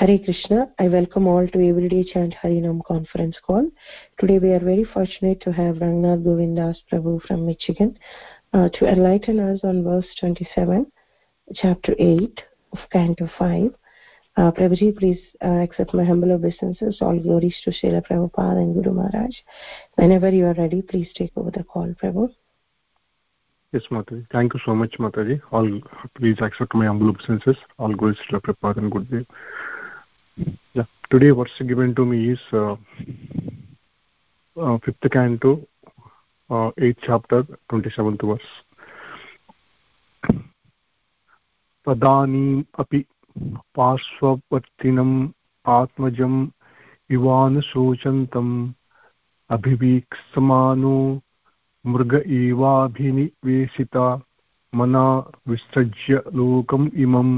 Hare Krishna. I welcome all to Everyday Chant Harinam conference call. Today we are very fortunate to have Rangnath Govindas Prabhu from Michigan uh, to enlighten us on verse 27, chapter 8 of Canto 5. Uh, Prabhuji, please uh, accept my humble obeisances. All glories to Srila Prabhupada and Guru Maharaj. Whenever you are ready, please take over the call, Prabhu. Yes, Mataji. Thank you so much, Mataji. All please accept my humble obeisances. All glories to Prabhupada and Gurudev. Yeah. Today what's given to me is uh, uh, fifth canto, uh, eighth chapter, twenty-seventh verse. तदानीम् अपि पार्श्ववर्तिनम् आत्मजम् इवानुशोचन्तम् अभिवीक्ष्यमानो मृग इवाभिनिवेशिता मना विसृज्य लोकम् इमम्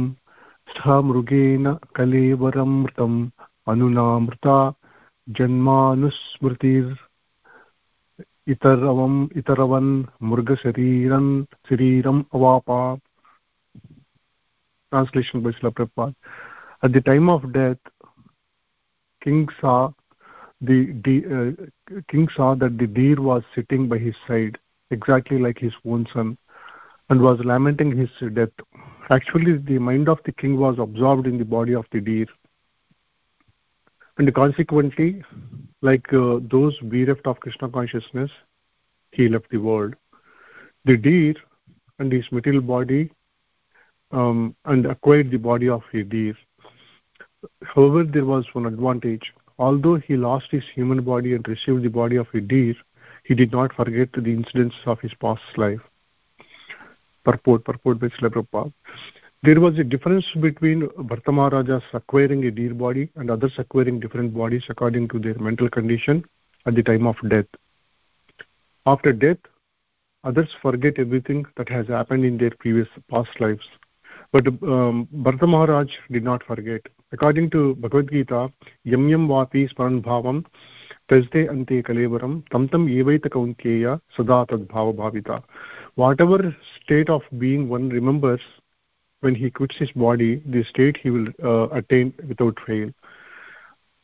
स मृगेण कलेवरमृतम् अनुनामृता जन्मानुस्मृतिर् इतरवम् इतरवन् मृगशरीरन् शरीरम् अवापा translation by Srila Prabhupada. At the time of death, King saw the, the uh, king saw that the deer was sitting by his side, exactly like his own son, and was lamenting his death. Actually, the mind of the king was absorbed in the body of the deer. And consequently, like uh, those bereft of Krishna consciousness, he left the world. The deer and his material body um, and acquired the body of a deer. However, there was one advantage. Although he lost his human body and received the body of a deer, he did not forget the incidents of his past life purport, purport by Srila Prabhupada. There was a difference between Bharta Maharajas acquiring a deer body and others acquiring different bodies according to their mental condition at the time of death. After death, others forget everything that has happened in their previous past lives. But um, Bharata did not forget. According to Bhagavad Gita, Yam Yam Vapi Smaran Bhavam Tajde Ante Kalevaram Tam Tam Evaita Kaunteya Sada Bhava Bhavita whatever state of being one remembers when he quits his body the state he will uh, attain without fail.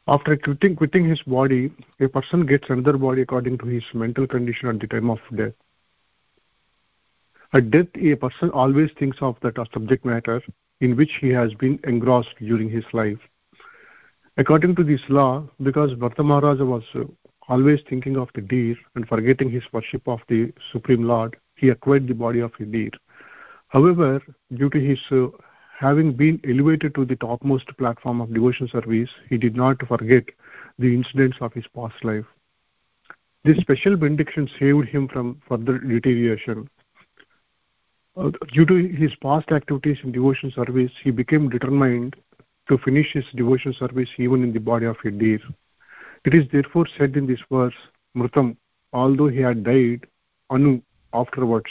After quitting quitting his body a person gets another body according to his mental condition at the time of death. At death a person always thinks of that subject matter in which he has been engrossed during his life. According to this law because bharta maharaja was uh, always thinking of the deer and forgetting his worship of the supreme lord he acquired the body of a deer. However, due to his uh, having been elevated to the topmost platform of devotion service, he did not forget the incidents of his past life. This special benediction saved him from further deterioration. Uh, due to his past activities in devotion service, he became determined to finish his devotion service even in the body of a deer. It is therefore said in this verse, Mrutam, although he had died, Anu, afterwards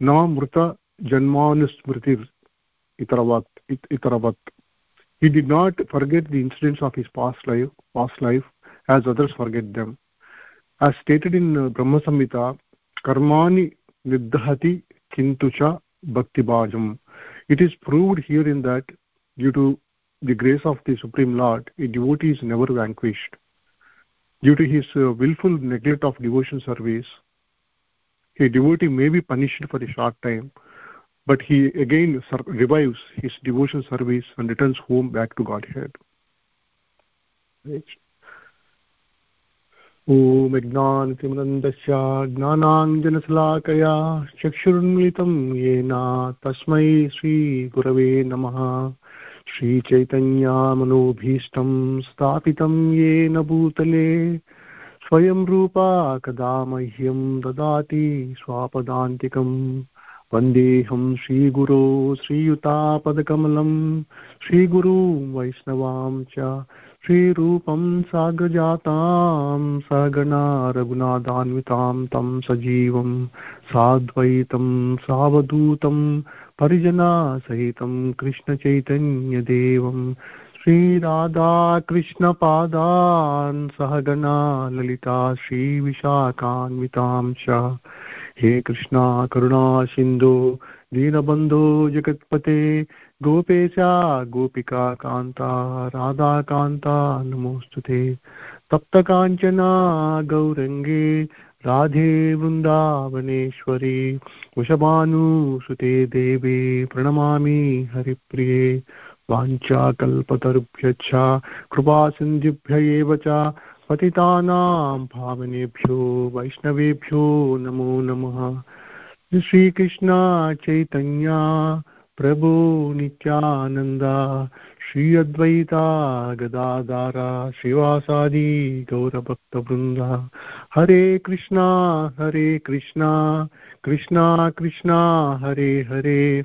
na mruta janmanusmritir itaravat itaravat. He did not forget the incidents of his past life past life as others forget them. As stated in uh, brahma samhita karmani niddhati kintu cha bhakti bhajam. It is proved here in that due to the grace of the supreme lord a devotee is never vanquished. Due to his uh, willful neglect of devotion service a devotee may be punished for a short time but he again revives his devotion service and returns home back to godhead ॐ ज्ञानतिमनन्दस्य ज्ञानाञ्जनशलाकया चक्षुर्मिलितं येन तस्मै श्रीगुरवे नमः श्रीचैतन्यामनोभीष्टं स्थापितं येन भूतले स्वयं रूपा कदा मह्यं ददाति स्वापदान्तिकम् वन्देऽहं श्रीगुरो श्रीयुतापदकमलं। श्रीगुरु वैष्णवां च श्रीरूपं साग्रजातां। सगणा रघुनाथान्वितां तं सजीवं। साद्वैतं सावधूतं परिजनासहितं कृष्णचैतन्यदेवं। श्रीराधाकृष्णपादान् सहगणा ललिता श्रीविशाखान्वितां च हे कृष्णा, करुणा, सिन्धो, दीनबन्धो, जगत्पते गोपेशा गोपिका कान्ता राधाकान्ता नमोऽस्तु ते। तप्तकाञ्चना गौरङ्गे, राधे वृन्दावनेश्वरी वृषभानुसुते देवे, प्रणमामि हरिप्रिये। वाञ्छाकल्पतरुभ्यश्च कृपासिन्धुभ्य एव च, पतितानां भावनेभ्यो, वैष्णवेभ्यो नमो नमः। श्रीकृष्ण चैतन्या, प्रभु नित्यानन्द श्री अद्वैता गदाधारा, श्रीवासादि गौरभक्तवृन्द। हरे कृष्णा हरे कृष्णा कृष्णा कृष्णा, हरे हरे।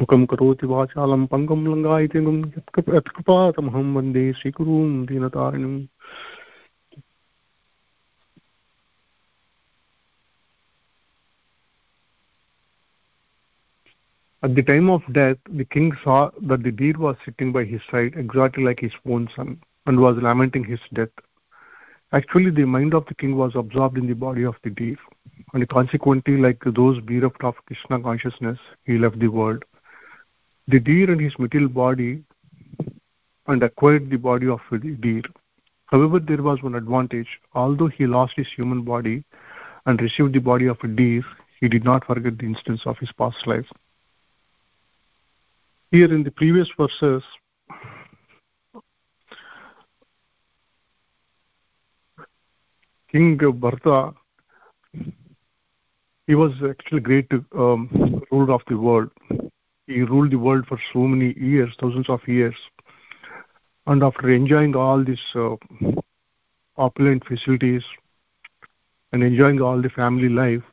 मुखं करोति वाचालं पङ्गं लङ्गायति यत्कृपातमहं वन्दे श्रीगुरूं दीनतारिणम् At the time of death, the king saw that the deer was sitting by his side exactly like his own son and was lamenting his death. Actually, the mind of the king was absorbed in the body of the deer, and consequently, like those bereft of Krishna consciousness, he left the world. The deer and his material body and acquired the body of the deer. However, there was one advantage. Although he lost his human body and received the body of a deer, he did not forget the instance of his past life. Here in the previous verses, King Bharata, he was actually great um, ruler of the world. He ruled the world for so many years, thousands of years. And after enjoying all these uh, opulent facilities and enjoying all the family life,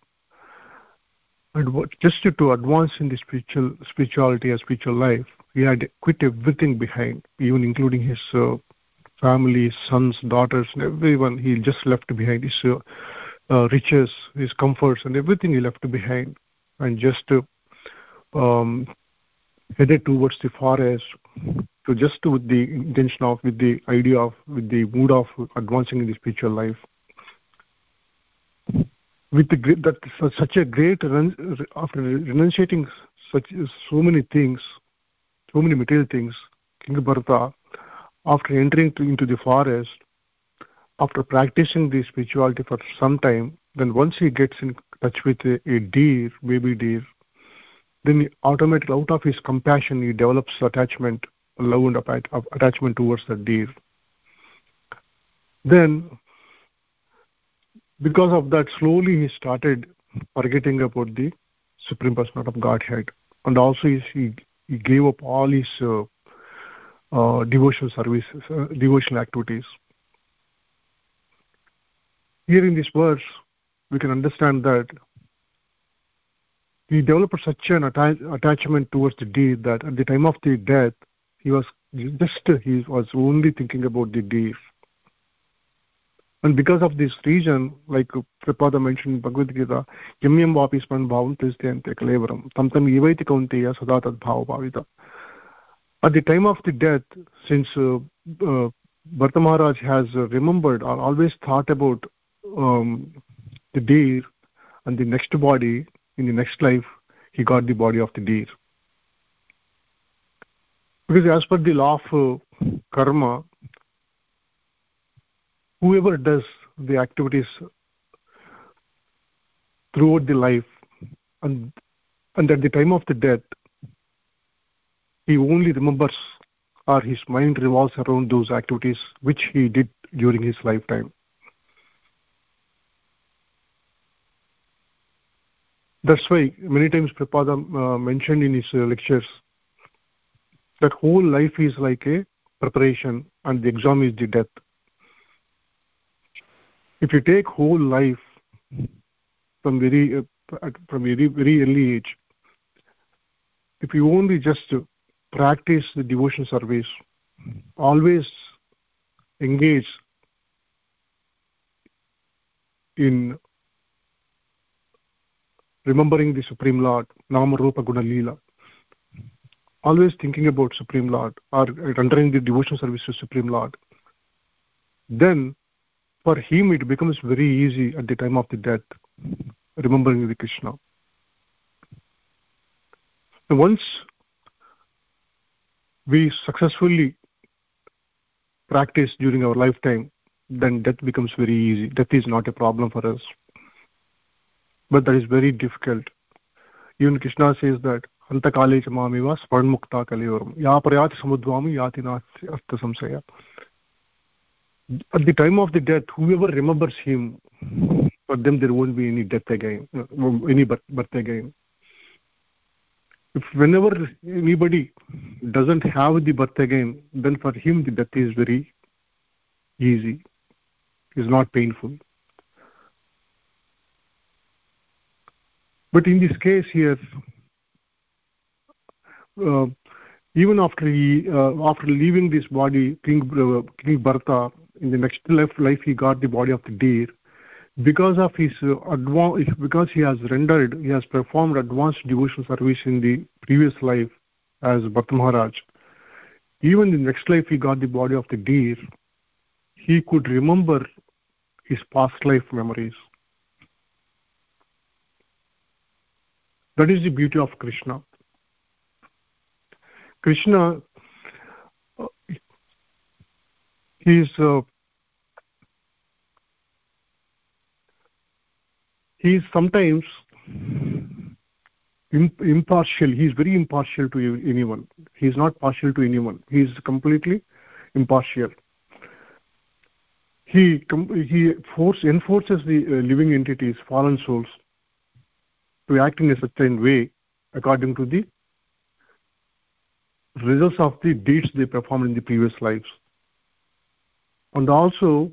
and just to advance in the spiritual spirituality and spiritual life, he had quit everything behind, even including his uh, family, sons, daughters, and everyone. He just left behind his uh, uh, riches, his comforts, and everything he left behind, and just um, headed towards the forest to just with the intention of, with the idea of, with the mood of advancing in the spiritual life. With the that such a great after renunciating such so many things, so many material things, King Bharata, after entering to, into the forest, after practicing the spirituality for some time, then once he gets in touch with a, a deer, baby deer, then he automatically, out of his compassion, he develops attachment, love and attachment towards the deer. Then because of that slowly he started forgetting about the supreme person of godhead and also he, he gave up all his uh, uh, devotional services uh, devotional activities here in this verse we can understand that he developed such an atta- attachment towards the deed that at the time of the death he was just he was only thinking about the deed and because of this reason, like Prabhupada mentioned in Bhagavad Gita, vapi sman kalevaram, tam tam kaunteya bhava bhavita. At the time of the death, since uh, uh, Maharaj has uh, remembered or always thought about um, the deer and the next body, in the next life, he got the body of the deer. Because as per the law of uh, karma, whoever does the activities throughout the life and and at the time of the death he only remembers or his mind revolves around those activities which he did during his lifetime that's why many times Prabhupada uh, mentioned in his uh, lectures that whole life is like a preparation and the exam is the death. If you take whole life from very uh, from very very early age if you only just practice the devotion service always engage in remembering the supreme lord nama rupa guna leela. Always thinking about supreme lord or rendering the devotional service to supreme lord. Then for him it becomes very easy at the time of the death remembering the krishna. And once we successfully practice during our lifetime then death becomes very easy. Death is not a problem for us but that is very difficult. Even Krishna says that antakale ಚ ಮಾಮಿವ ಸ್ವರ್ಣಮುಕ್ತ ಕಲೆಯೋರಂ samudvami ಪ್ರಯಾತಿ ಸಮುದ್ವಾಮಿ at the time of the death, whoever remembers him, for them there won't be any death again, any birth, again. If whenever anybody doesn't have the birth again, then for him the death is very easy, It is not painful. But in this case here uh, even after he uh, after leaving this body king uh, king bharata in the next life, life he got the body of the deer because of his uh, advance because he has rendered he has performed advanced devotional service in the previous life as Bhatta Maharaj even in the next life he got the body of the deer he could remember his past life memories that is the beauty of krishna. Krishna uh, he is uh, he is sometimes impartial. He is very impartial to anyone. He is not partial to anyone. He is completely impartial. He he force enforces the uh, living entities fallen souls to act in a certain way according to the results of the deeds they performed in the previous lives. And also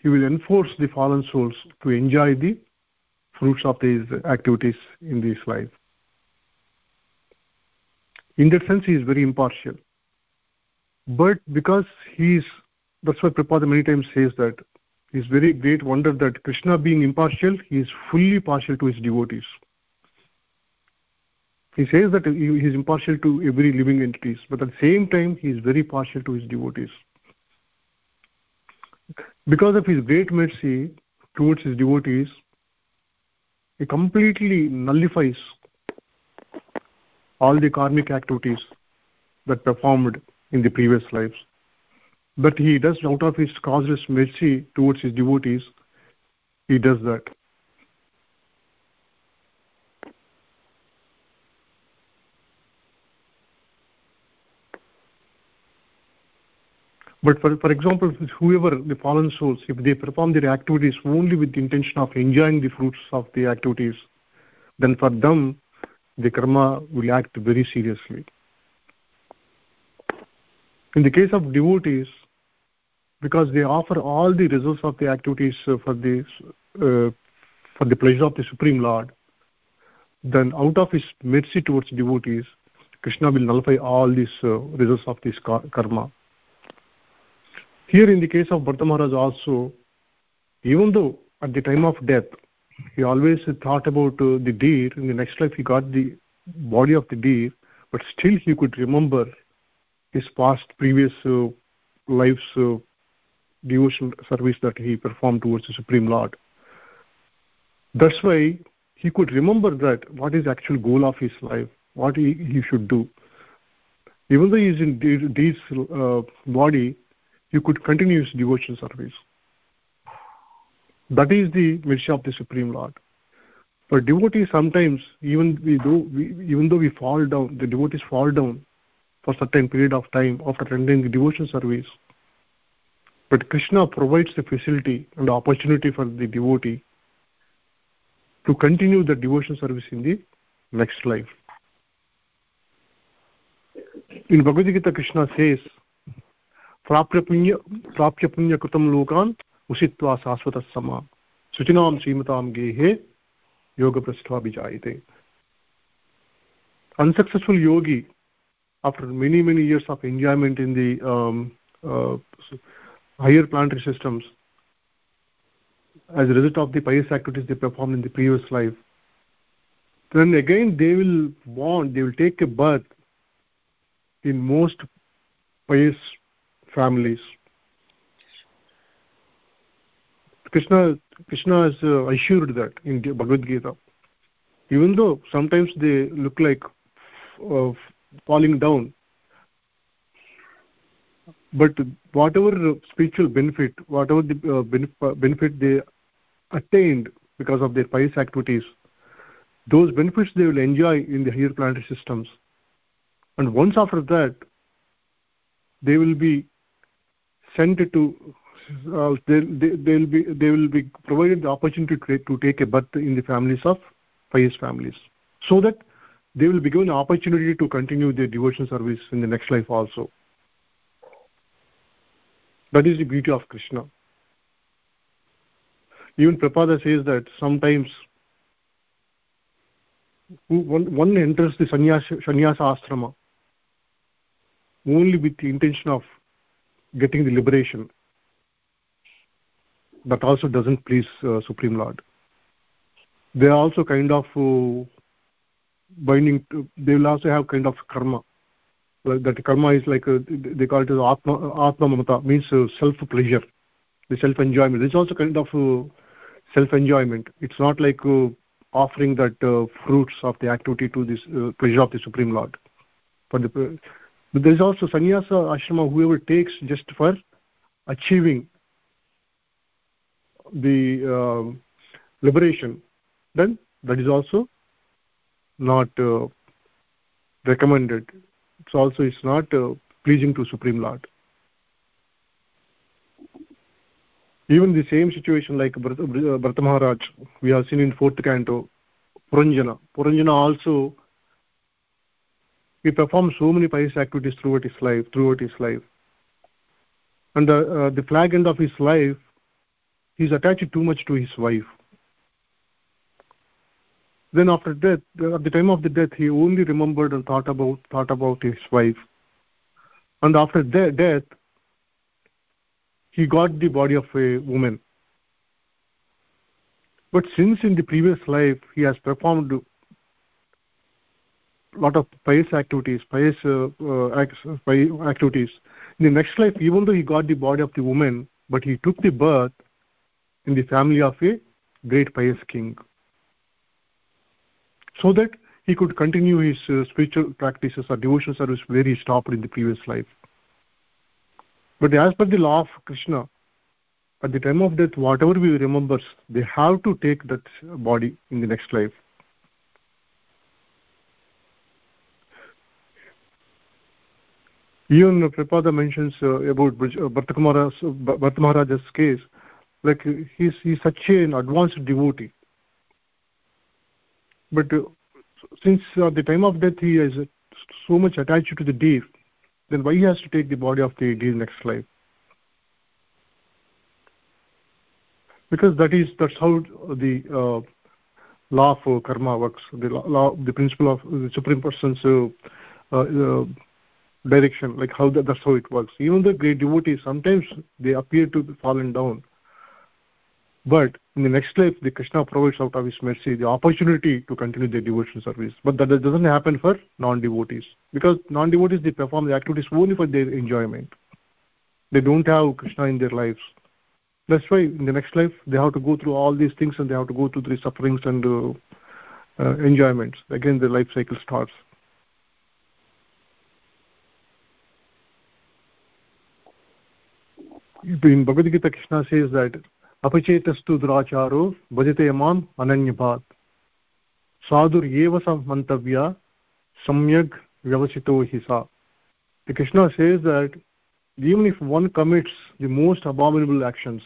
he will enforce the fallen souls to enjoy the fruits of these activities in this life. In that sense he is very impartial. But because he is that's why Prabhupada many times says that it's very great wonder that Krishna being impartial he is fully partial to his devotees. He says that he is impartial to every living entities but at the same time he is very partial to his devotees. Because of his great mercy towards his devotees he completely nullifies all the karmic activities that performed in the previous lives but he does out of his causeless mercy towards his devotees he does that. But for, for example whoever the fallen souls if they perform their activities only with the intention of enjoying the fruits of the activities then for them the karma will act very seriously. In the case of devotees because they offer all the results of the activities for the uh, for the pleasure of the supreme lord. Then out of his mercy towards devotees krishna will nullify all these uh, results of this karma. Here in the case of Bharta Maharaj also, even though at the time of death, he always thought about uh, the deer, in the next life he got the body of the deer, but still he could remember his past previous uh, uh, devotional service that he performed towards the Supreme Lord. That's why he could remember that what is the actual goal of his life, what he, he should do. Even though he is in this uh, body, he could continue his devotion service. That is the mission of the Supreme Lord. For devotees, sometimes even we do, we, even though we fall down, the devotees fall down for certain period of time after the devotion service. But Krishna provides the facility and opportunity for the devotee to continue the devotion service in the next life. In Bhagavad Gita, Krishna says, प्राप्य पुण्य प्राप्य पुण्यकृतं लोकान् उषित्वा शाश्वतः समा श्रीमतां गेहे योगभ्रष्टा विजायते unsuccessful yogi after many many years of enjoyment in the um, uh, higher planetary systems as a result of the pious activities they performed in the previous life. Then again they will want they will take a birth in most pious families. Krishna krishna has uh, assured that in bhagavad gita. Even though sometimes they look like uh, falling down but whatever spiritual benefit whatever the uh, benefit they attained because of their pious activities those benefits they will enjoy in the higher planetary systems. And once after that they will be sent to uh, they, they, they will be they will be provided the opportunity to, to take a birth in the families of pious families. So that they will be given the opportunity to continue their devotion service in the next life also that is the beauty of krishna. Even Prabhupada says that sometimes one, one enters the sannyasa, sannyasa ashrama only with the intention of getting the liberation. That also doesn't please uh, supreme lord. They are also kind of uh, binding to, they will also have kind of karma that karma is like a, they call it as atma atma mamata means uh, self pleasure the self enjoyment. It's also kind of uh, self enjoyment. It's not like uh, offering that uh, fruits of the activity to this uh, pleasure of the supreme lord. But, the, but there is also sannyasa ashrama whoever takes just for achieving the um, liberation then that is also not uh, recommended it's also it's not uh, pleasing to supreme lord. Even the same situation like Bharata Maharaj we have seen in fourth canto Puranjana Puranjana also he performed so many pious activities throughout his life throughout his life. And the, uh, the flag end of his life he's attached too much to his wife then after death at the time of the death he only remembered and thought about thought about his wife. And after death he got the body of a woman. But since in the previous life he has performed lot of pious activities pious uh, uh, activities. In the next life even though he got the body of the woman but he took the birth in the family of a great pious king so that he could continue his uh, spiritual practices or devotion service where he stopped in the previous life but as per the law of krishna at the time of death whatever we remember they have to take that body in the next life even Prabhupada mentions uh, about uh, Bharata Maharaj's case, like he's, he's such an advanced devotee. But uh, since at the time of death he is so much attached to the deep, then why he has to take the body of the deer next life? Because that is that's how the uh, law uh, karma works. The law, the principle of the supreme person's uh, uh, direction, like how that, that's how it works. Even the great devotees sometimes they appear to be fallen down, but in the next life, the Krishna provides out of His mercy the opportunity to continue their devotion service. But that doesn't happen for non-devotees because non-devotees they perform the activities only for their enjoyment. They don't have Krishna in their lives. That's why in the next life they have to go through all these things and they have to go through the sufferings and uh, uh, enjoyments. Again, the life cycle starts. In Bhagavad Gita, Krishna says that अपचेतस्तु दुराचारो भजते माम् अनन्यभात् साधुर्येव मन्तव्या सम्यग् vyavasito hi sa the krishna says that even if one commits the most abominable actions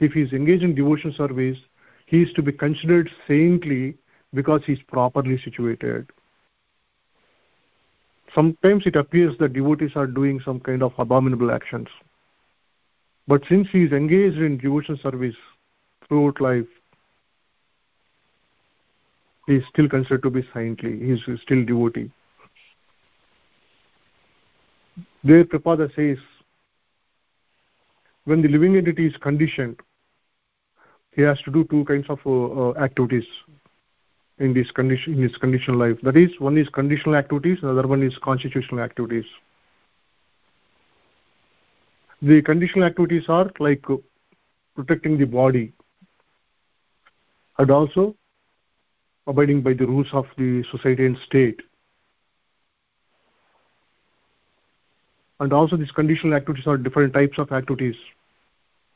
if he is engaged in devotion service he is to be considered saintly because he is properly situated sometimes it appears that devotees are doing some kind of abominable actions but since he is engaged in devotion service throughout life he is still considered to be saintly. He is still devotee. There Prabhupada says when the living entity is conditioned he has to do two kinds of uh, uh, activities in this condition in his conditional life. That is one is conditional activities another one is constitutional activities the conditional activities are like protecting the body and also abiding by the rules of the society and state. And also these conditional activities are different types of activities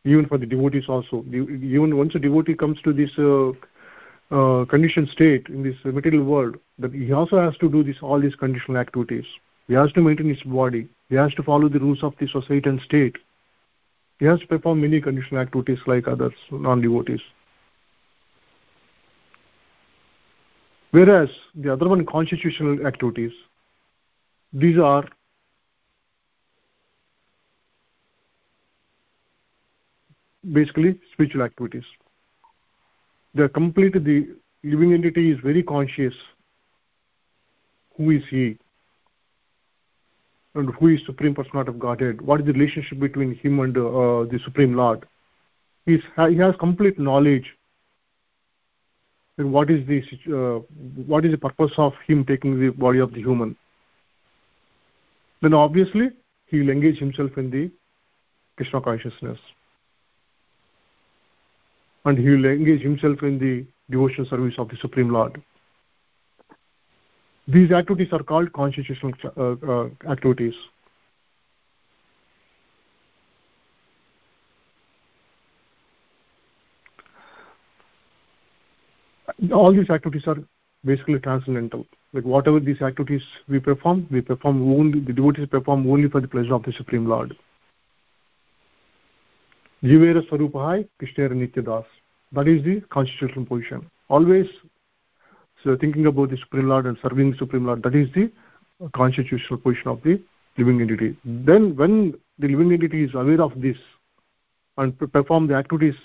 even for the devotees also. Even once a devotee comes to this uh, uh, conditioned state in this material world that he also has to do this all these conditional activities. He has to maintain his body he has to follow the rules of the society and state. He has to perform many conditional activities like others non devotees whereas the other one constitutional activities these are basically spiritual activities. They are complete the living entity is very conscious who is he and who is supreme personality of godhead? What is the relationship between him and uh, the supreme lord? He's, he has complete knowledge. And what is the uh, what is the purpose of him taking the body of the human? Then obviously he will engage himself in the krishna consciousness. And he will engage himself in the devotional service of the supreme lord these activities are called constitutional uh, uh, activities. All these activities are basically transcendental. Like whatever these activities we perform we perform only the devotees perform only for the pleasure of the supreme lord. Jivera swarupahai krishnera nityadas that is the constitutional position. Always so thinking about the supreme lord and serving the supreme lord that is the constitutional position of the living entity. Then when the living entity is aware of this and perform the activities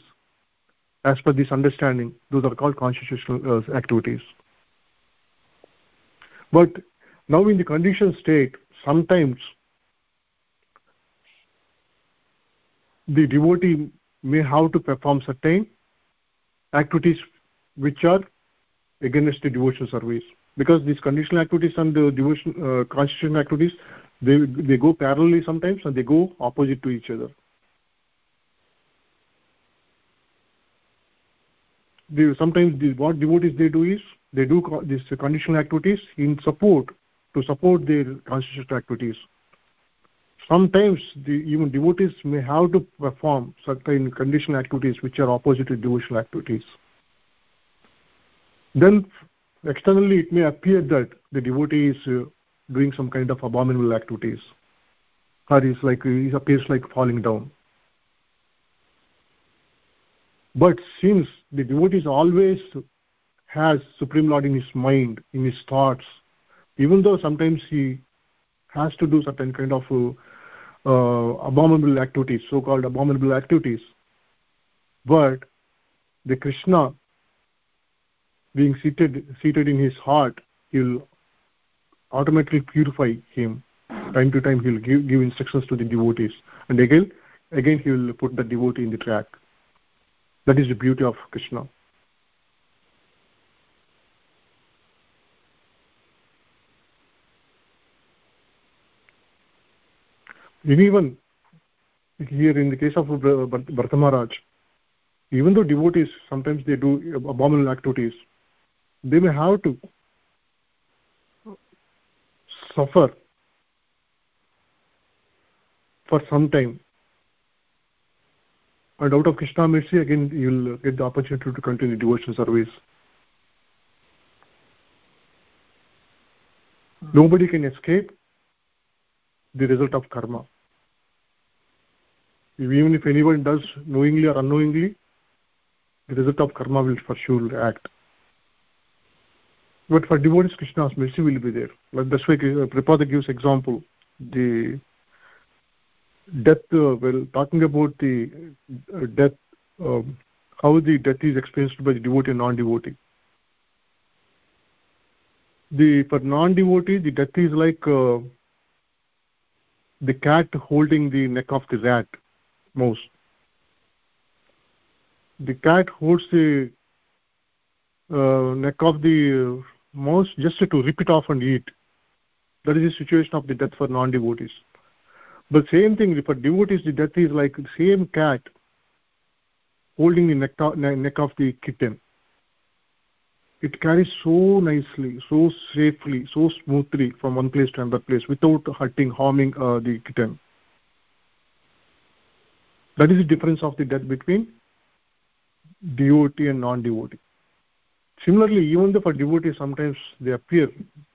as per this understanding those are called constitutional uh, activities. But now in the conditioned state sometimes the devotee may have to perform certain activities which are against the devotional service. Because these conditional activities and the devotion uh, constitutional activities they they go parallelly sometimes and they go opposite to each other. They, sometimes the, what devotees they do is they do these conditional activities in support to support their constitutional activities. Sometimes the, even devotees may have to perform certain conditional activities which are opposite to devotional activities then externally it may appear that the devotee is uh, doing some kind of abominable activities. Or is like he appears like falling down. But since the devotee always has supreme lord in his mind in his thoughts even though sometimes he has to do certain kind of uh, uh, abominable activities so called abominable activities but the krishna being seated seated in his heart he'll automatically purify him. Time to time he'll give, give instructions to the devotees. And again again he will put the devotee in the track. That is the beauty of krishna. Even here in the case of Bharata Maharaj, even though devotees sometimes they do abominable activities, they may have to suffer for some time. And out of Krishna mercy, again, you'll get the opportunity to continue devotional service. Nobody can escape the result of karma. Even if anyone does knowingly or unknowingly, the result of karma will for sure act. But for devotees, Krishna's mercy will be there. Like that's why uh, Prabhupada gives example. The death, uh, well, talking about the uh, death, um, how the death is experienced by the devotee and non-devotee. The for non-devotee, the death is like uh, the cat holding the neck of the rat mouse the cat holds the uh, neck of the mouse just to rip it off and eat. That is the situation of the death for non-devotees. But same thing for devotees the death is like the same cat holding the neck of, neck of the kitten. It carries so nicely so safely so smoothly from one place to another place without hurting harming uh, the kitten. That is the difference of the death between devotee and non-devotee similarly even though for devotees sometimes they appear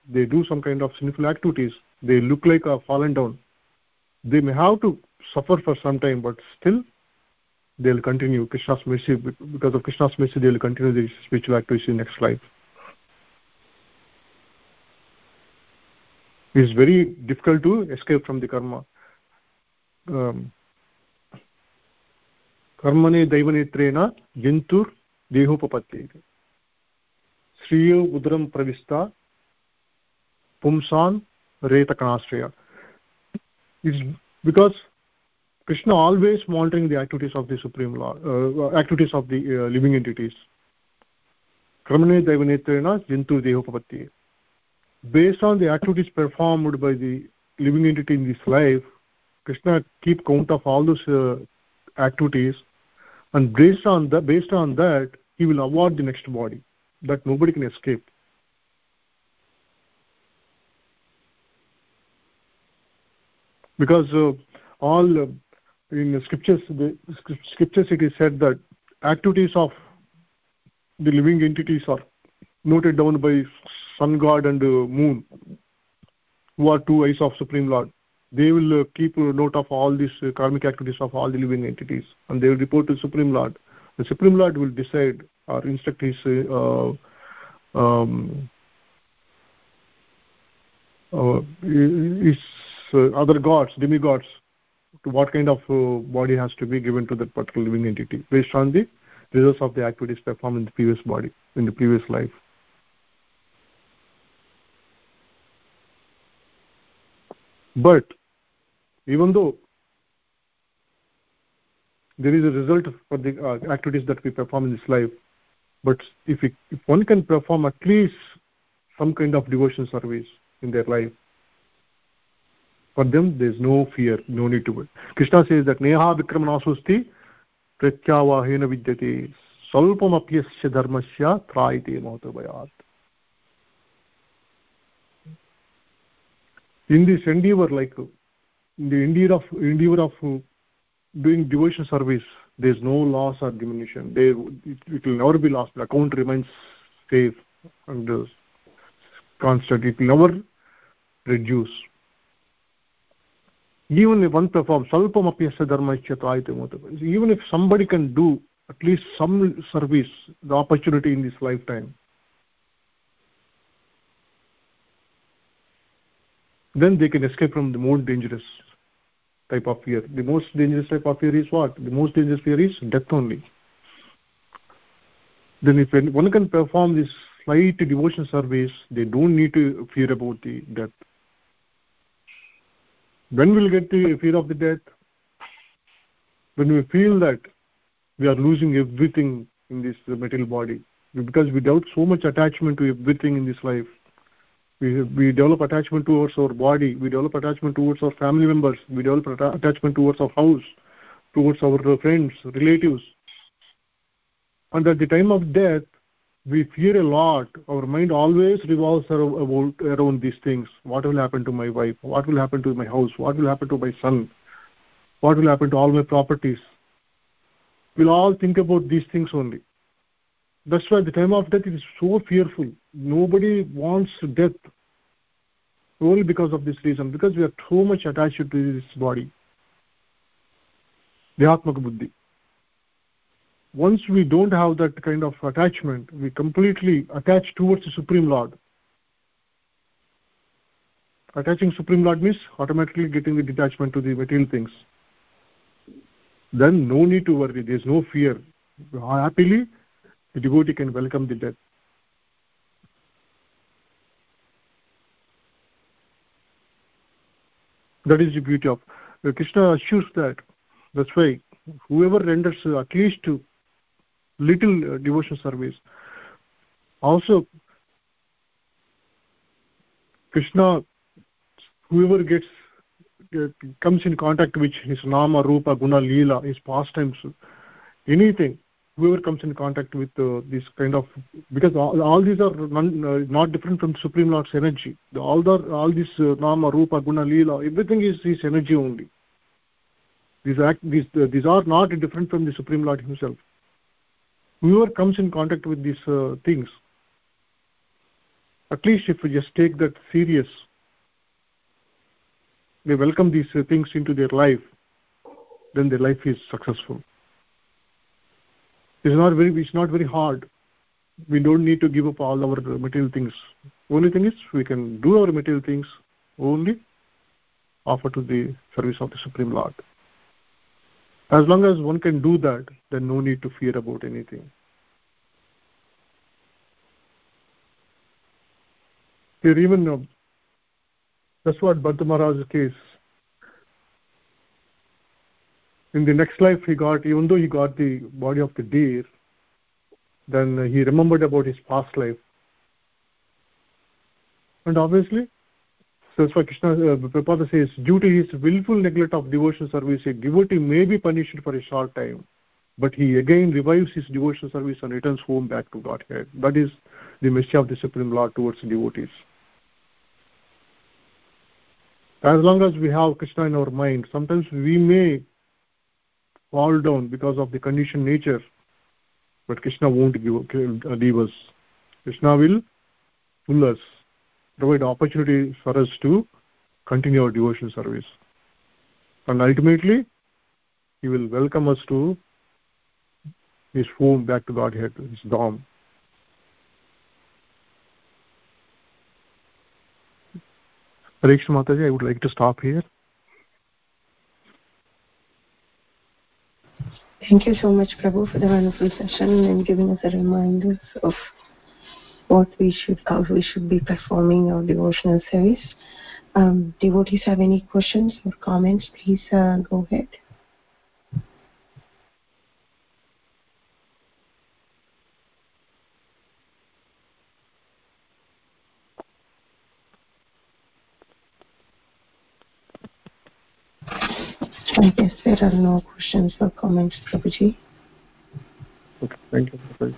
they do some kind of sinful activities they look like a fallen down they may have to suffer for some time but still they will continue krishna's mercy because of krishna's mercy they will continue their spiritual activities in next life it is very difficult to escape from the karma um, कर्मणे दैवनेत्रेण जन्तुर्देहोपपत्ये श्रियो उदरं प्रविष्टा पुंसान् रेतकणाश्रय it's because krishna always monitoring the activities of the supreme law uh, activities of the uh, living entities kramane daivanetrena jantu dehopapatti based on the activities performed by the living entity in this life krishna keep count of all those uh, activities and based on that based on that he will award the next body that nobody can escape. Because uh, all uh, in scriptures the scriptures it is said that activities of the living entities are noted down by sun god and uh, moon who are two eyes of supreme lord. They will uh, keep note of all these uh, karmic activities of all the living entities and they will report to supreme lord. The supreme lord will decide or instruct his uh, um, uh, his uh, other gods demigods to what kind of uh, body has to be given to that particular living entity based on the results of the activities performed in the previous body in the previous life. But even though there is a result for the uh, activities that we perform in this life but if, it, if one can perform at least some kind of devotion service in their life for them there is no fear no need to worry. Krishna says that neha vikramanasosti pratyavahena vidyate salpamapyasya dharmasya traite mahatabayat in this endeavor like in the endeavor of endeavor of doing devotion service there is no loss or diminution. There it, it, will never be lost. The account remains safe and uh, constant. It will never reduce. Even if one performs dharma even if somebody can do at least some service the opportunity in this lifetime. Then they can escape from the more dangerous type of fear. The most dangerous type of fear is what? The most dangerous fear is death only. Then if one can perform this slight devotion service they don't need to fear about the death. When will get the fear of the death? When we feel that we are losing everything in this material body. Because we doubt so much attachment to everything in this life we, we develop attachment towards our body we develop attachment towards our family members we develop attachment towards our house towards our uh, friends relatives. And at the time of death we fear a lot. Our mind always revolves around, around these things. What will happen to my wife? What will happen to my house? What will happen to my son? What will happen to all my properties? We'll all think about these things only. That's why the time of death is so fearful nobody wants death only because of this reason because we are too much attached to this body. Dehatmaka buddhi. Once we don't have that kind of attachment we completely attach towards the supreme lord. Attaching supreme lord means automatically getting the detachment to the material things. Then no need to worry there is no fear. Happily the devotee can welcome the death that is the beauty of uh, krishna assures that that's why whoever renders uh, at least little uh, devotion service also krishna whoever gets comes in contact with his nama rupa guna leela his pastimes anything whoever comes in contact with uh, this kind of because all, all these are non, uh, not different from supreme lord's energy. The, all the all this uh, nama rupa guna leela everything is his energy only. These act these uh, these are not different from the supreme lord himself. Whoever comes in contact with these uh, things at least if we just take that serious they welcome these uh, things into their life then their life is successful it's not very it's not very hard. We don't need to give up all our material things. Only thing is we can do our material things only offer to the service of the supreme lord. As long as one can do that then no need to fear about anything. Here even uh, that's what Maharaj's case in the next life he got even though he got the body of the deer then he remembered about his past life. And obviously so that's why krishna uh, Prabhupada says due to his willful neglect of devotion service a devotee may be punished for a short time but he again revives his devotion service and returns home back to godhead. That is the message of the supreme lord towards devotees. As long as we have krishna in our mind sometimes we may fall down because of the conditioned nature. But krishna won't give, uh, leave us. Krishna will pull us provide opportunity for us to continue our devotion service. And ultimately he will welcome us to his home back to godhead his dham Hare Mataji, I would like to stop here. Thank you so much, Prabhu, for the wonderful session and giving us a reminder of what we should, how we should be performing our devotional service. Um, devotees have any questions or comments, please uh, go ahead. I guess there are no questions or comments, Prabhuji. Okay, thank you.